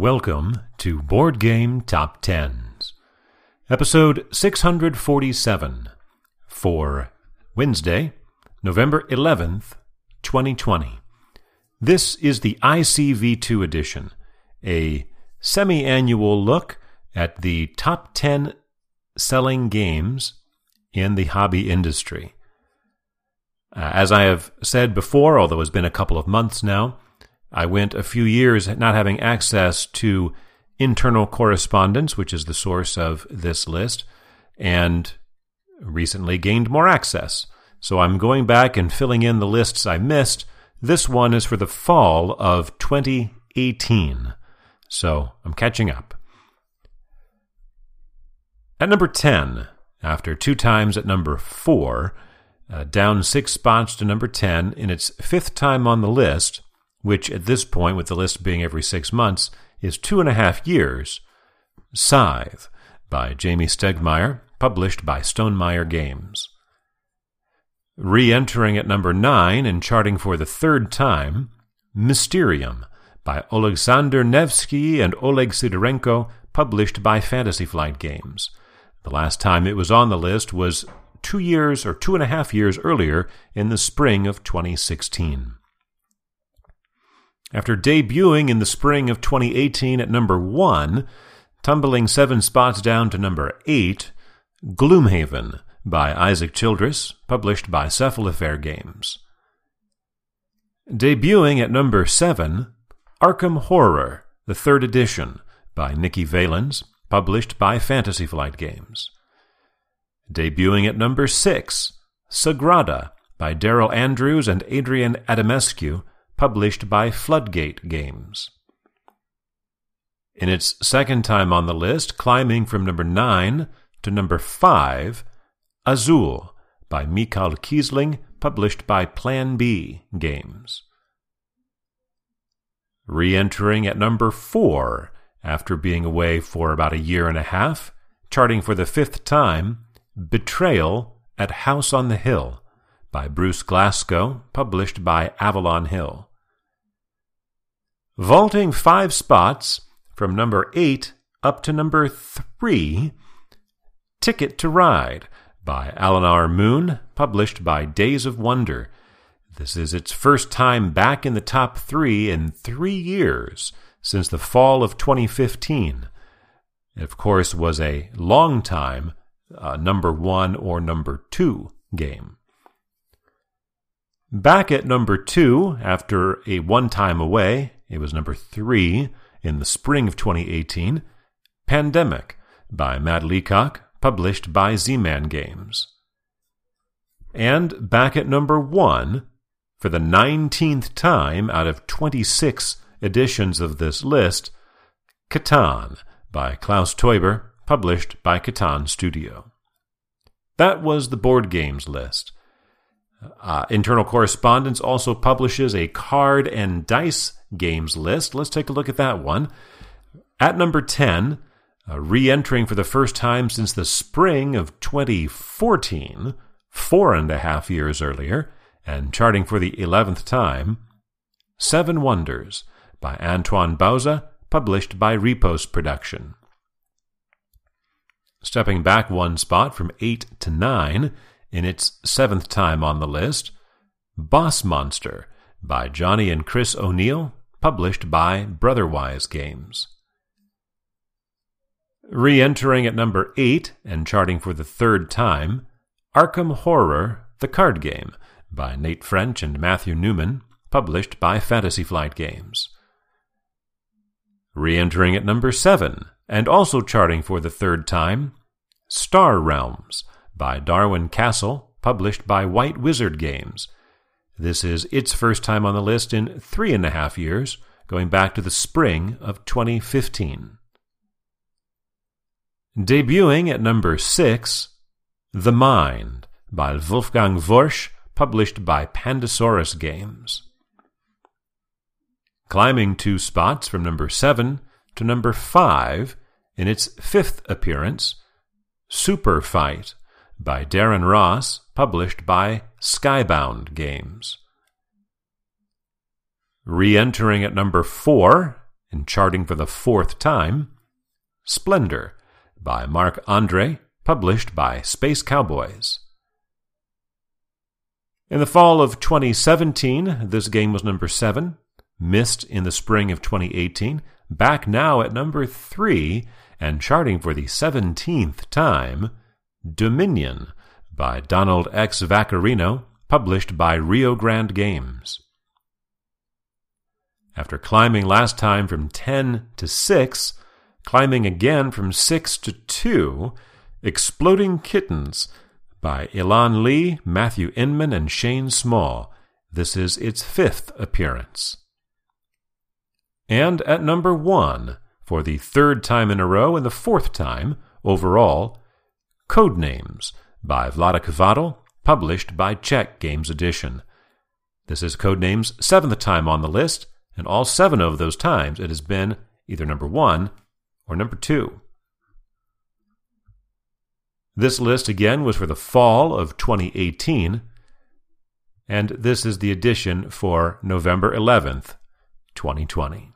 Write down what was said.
Welcome to Board Game Top Tens, episode 647 for Wednesday, November 11th, 2020. This is the ICV2 edition, a semi annual look at the top 10 selling games in the hobby industry. Uh, as I have said before, although it's been a couple of months now, I went a few years not having access to internal correspondence, which is the source of this list, and recently gained more access. So I'm going back and filling in the lists I missed. This one is for the fall of 2018. So I'm catching up. At number 10, after two times at number 4, uh, down six spots to number 10 in its fifth time on the list, which at this point, with the list being every six months, is two and a half years. Scythe by Jamey Stegmaier, published by Stonemaier Games. Re entering at number 9 and charting for the third time, Mysterium by Oleksandr Nevskiy and Oleg Sidorenko, published by Fantasy Flight Games. The last time it was on the list was two years or two and a half years earlier in the spring of 2016. After debuting in the spring of 2018 at number 1, tumbling seven spots down to number 8, Gloomhaven by Isaac Childress, published by Cephalofair Games. Debuting at number 7, Arkham Horror, the third edition, by Nikki Valens, published by Fantasy Flight Games. Debuting at number 6, Sagrada, by Daryl Andrews and Adrian Adamescu, published by Floodgate Games. In its second time on the list, climbing from number 9 to number 5, Azul by Michael Kiesling, published by Plan B Games. Re entering at number 4 after being away for about a year and a half, charting for the fifth time, Betrayal at House on the Hill by Bruce Glassco, published by Avalon Hill. Vaulting five spots from number 8 up to number 3, Ticket to Ride by Alan R. Moon, published by Days of Wonder. This is its first time back in the top three in three years since the fall of 2015. It, of course, was a long time uh, number one or number two game. Back at number two, after a one time away, it was number three in the spring of 2018, Pandemic by Matt Leacock, published by Z Man Games. And back at number one, for the 19th time out of 26 editions of this list, Catan by Klaus Teuber, published by Catan Studio. That was the board games list. Uh, Internal Correspondence also publishes a card and dice games list. Let's take a look at that one. At number 10, uh, re entering for the first time since the spring of 2014, four and a half years earlier, and charting for the 11th time, Seven Wonders by Antoine Bauza, published by Repos Production. Stepping back one spot from 8 to 9 in its seventh time on the list, Boss Monster by Johnny and Chris O'Neal, published by Brotherwise Games. Re entering at number 8 and charting for the third time, Arkham Horror, the card game by Nate French and Matthew Newman, published by Fantasy Flight Games. Re entering at number 7 and also charting for the third time, Star Realms by Darwin Kastle, published by White Wizard Games. This is its first time on the list in three and a half years, going back to the spring of 2015. Debuting at number 6, The Mind by Wolfgang Warsch, published by Pandasaurus Games. Climbing two spots from number 7 to number 5 in its fifth appearance, Super Fight by Darren Ross, published by Skybound Games. Re entering at number 4 And charting for the fourth time, Splendor by Marc Andre, published by Space Cowboys. In the fall of 2017, this game was number 7, missed in the spring of 2018, back now at number 3, and charting for the 17th time, Dominion by Donald X. Vaccarino, published by Rio Grande Games. After climbing last time from 10 to 6, climbing again from 6 to 2, Exploding Kittens by Elan Lee, Matthew Inman, and Shane Small. This is its fifth appearance. And at number 1, for the third time in a row and the fourth time overall, Codenames by Chvátil, published by Czech Games Edition. This is Codenames' seventh time on the list, and all seven of those times it has been either number one or number two. This list again was for the fall of 2018, and this is the edition for November 11th, 2020.